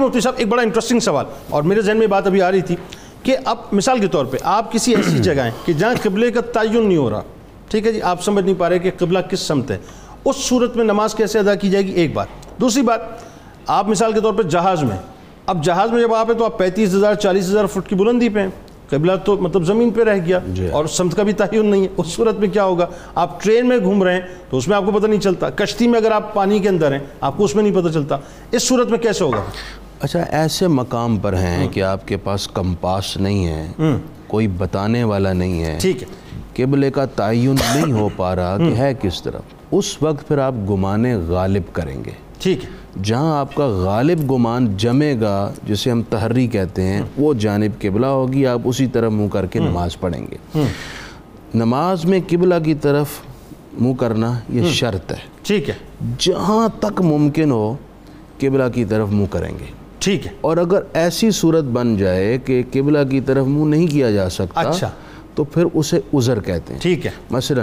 مفتی صاحب ایک بڑا انٹرسٹنگ سوال اور میرے ذہن میں بات ابھی آ رہی تھی کہ اب مثال کے طور پہ آپ کسی ایسی جگہ ہیں کہ جہاں قبلے کا تعین نہیں ہو رہا۔ ٹھیک ہے جی آپ سمجھ نہیں پا رہے کہ قبلہ کس سمت ہے۔ اس صورت میں نماز کیسے ادا کی جائے گی؟ ایک بات۔ دوسری بات آپ مثال کے طور پہ جہاز میں اب جہاز میں جب آپ ہیں تو آپ پینتیس ہزار چالیس ہزار فٹ کی بلندی پہ ہیں۔ قبلہ تو مطلب زمین پہ رہ گیا جی۔ اور سمت کا بھی تعین نہیں ہے۔ اس صورت میں کیا ہوگا؟ آپ ٹرین میں گھوم رہے ہیں تو اس میں آپ کو پتہ نہیں چلتا۔ کشتی میں اگر آپ پانی کے اندر ہیں آپ کو اس میں نہیں پتہ چلتا۔ اس صورت میں کیسے ہوگا؟ اچھا ایسے مقام پر ہیں کہ آپ کے پاس کمپاس نہیں ہے کوئی بتانے والا نہیں ہے۔ ٹھیک ہے۔ قبلے کا تعین نہیں ہو پا رہا کہ ہے کس طرف۔ اس وقت پھر آپ گمان غالب کریں گے۔ ٹھیک ہے۔ جہاں آپ کا غالب گمان جمے گا جسے ہم تحری کہتے ہیں وہ جانب قبلہ ہوگی آپ اسی طرف منہ کر کے نماز پڑھیں گے۔ نماز میں قبلہ کی طرف منہ کرنا یہ شرط ہے۔ ٹھیک ہے۔ جہاں تک ممکن ہو قبلہ کی طرف منہ کریں گے۔ ٹھیک ہے۔ اور اگر ایسی صورت بن جائے کہ قبلہ کی طرف منہ نہیں کیا جا سکتا اچھا۔ تو پھر اسے عذر کہتے ہیں۔ ٹھیک ہے۔ مثلا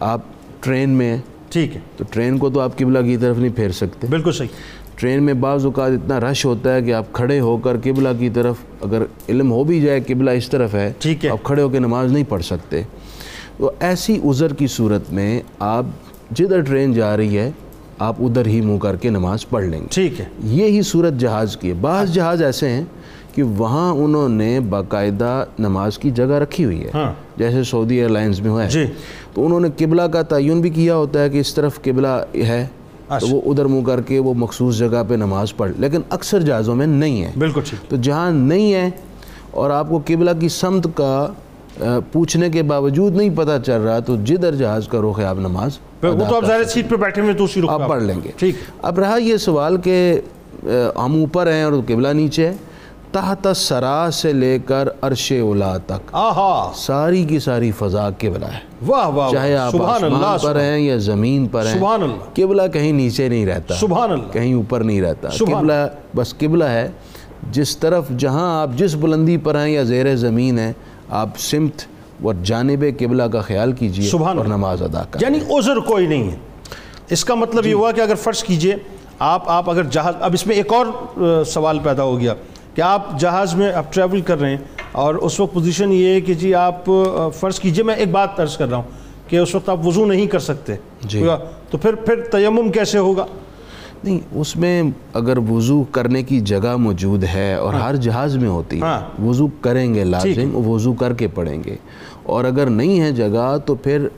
آپ ٹرین میں ہیں ٹھیک ہے۔ تو ٹرین کو تو آپ قبلہ کی طرف نہیں پھیر سکتے۔ بالکل صحیح۔ ٹرین میں بعض اوقات اتنا رش ہوتا ہے کہ آپ کھڑے ہو کر قبلہ کی طرف اگر علم ہو بھی جائے قبلہ اس طرف ہے ٹھیک ہے۔ آپ کھڑے ہو کے نماز نہیں پڑھ سکتے۔ تو ایسی عذر کی صورت میں آپ جدھر ٹرین جا رہی ہے آپ ادھر ہی منہ کر کے نماز پڑھ لیں گے۔ ٹھیک ہے۔ یہی صورت جہاز کی ہے۔ بعض جہاز ایسے ہیں کہ وہاں انہوں نے باقاعدہ نماز کی جگہ رکھی ہوئی ہے۔ ہاں۔ جیسے سعودی ایئر لائنز میں ہوا ہے۔ جی۔ تو انہوں نے قبلہ کا تعین بھی کیا ہوتا ہے کہ اس طرف قبلہ ہے تو اچھا۔ وہ ادھر منہ کر کے وہ مخصوص جگہ پہ نماز پڑھ لیکن اکثر جہازوں میں نہیں ہے۔ بالکل تو جہاں نہیں ہے اور آپ کو قبلہ کی سمت کا پوچھنے کے باوجود نہیں پتہ چل رہا تو جدھر جہاز کا رخ ہے آپ نماز وہ تو آپ ظاہر سیٹ پہ بیٹھے ہوئے تو اسی رخ آپ پڑھ لیں گے۔ ٹھیک۔ اب رہا یہ سوال کہ ہم اوپر ہیں اور قبلہ نیچے ہے تحت سرا سے لے کر عرش اولا تک۔ ساری کی ساری فضا قبلہ ہے۔ واہ واہ چاہے آپ آسمان پر ہیں یا زمین پر ہیں سبحان اللہ۔ قبلہ کہیں نیچے نہیں رہتا سبحان اللہ۔ کہیں اوپر نہیں رہتا۔ قبلہ بس قبلہ ہے۔ جس طرف جہاں آپ جس بلندی پر ہیں یا زیر زمین ہیں آپ سمت اور جانب قبلہ کا خیال کیجیے سبحان اور نماز ادا کریں۔ یعنی عذر کوئی نہیں ہے۔ اس کا مطلب یہ ہوا کہ اگر فرض کیجیے آپ آپ اگر جہاز اب اس میں ایک اور سوال پیدا ہو گیا کہ آپ جہاز میں اب ٹریول کر رہے ہیں اور اس وقت پوزیشن یہ ہے کہ جی آپ فرض کیجیے میں ایک بات عرض کر رہا ہوں کہ اس وقت آپ وضو نہیں کر سکتے۔ جی۔ تو پھر پھر تیمم کیسے ہوگا؟ نہیں اس میں اگر وضو کرنے کی جگہ موجود ہے اور ہر جہاز میں ہوتی ہے ہاں۔ وضو کریں گے لازم وضو کر کے پڑھیں گے۔ اور اگر نہیں ہے جگہ تو پھر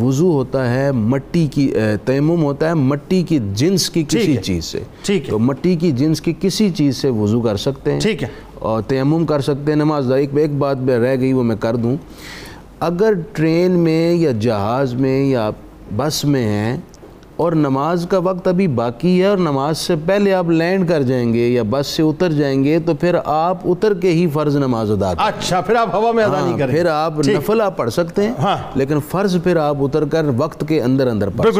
وضو ہوتا ہے مٹی کی تیمم ہوتا ہے مٹی کی جنس کی کسی۔ چیز سے۔ ٹھیک ہے۔ تو مٹی کی جنس کی کسی چیز سے وضو کر سکتے ہیں۔ ٹھیک ہے۔ اور تیمم کر سکتے ہیں نماز ایک ایک بات میں رہ گئی وہ میں کر دوں۔ اگر ٹرین میں یا جہاز میں یا بس میں ہیں اور نماز کا وقت ابھی باقی ہے اور نماز سے پہلے آپ لینڈ کر جائیں گے یا بس سے اتر جائیں گے تو پھر آپ اتر کے ہی فرض نماز ادا کریں اچھا پھر آپ ہوا میں ادا نہیں ہاں، کریں پھر آپ۔ نفل آپ پڑھ سکتے ہیں ہاں۔ لیکن فرض پھر آپ اتر کر وقت کے اندر اندر پڑھ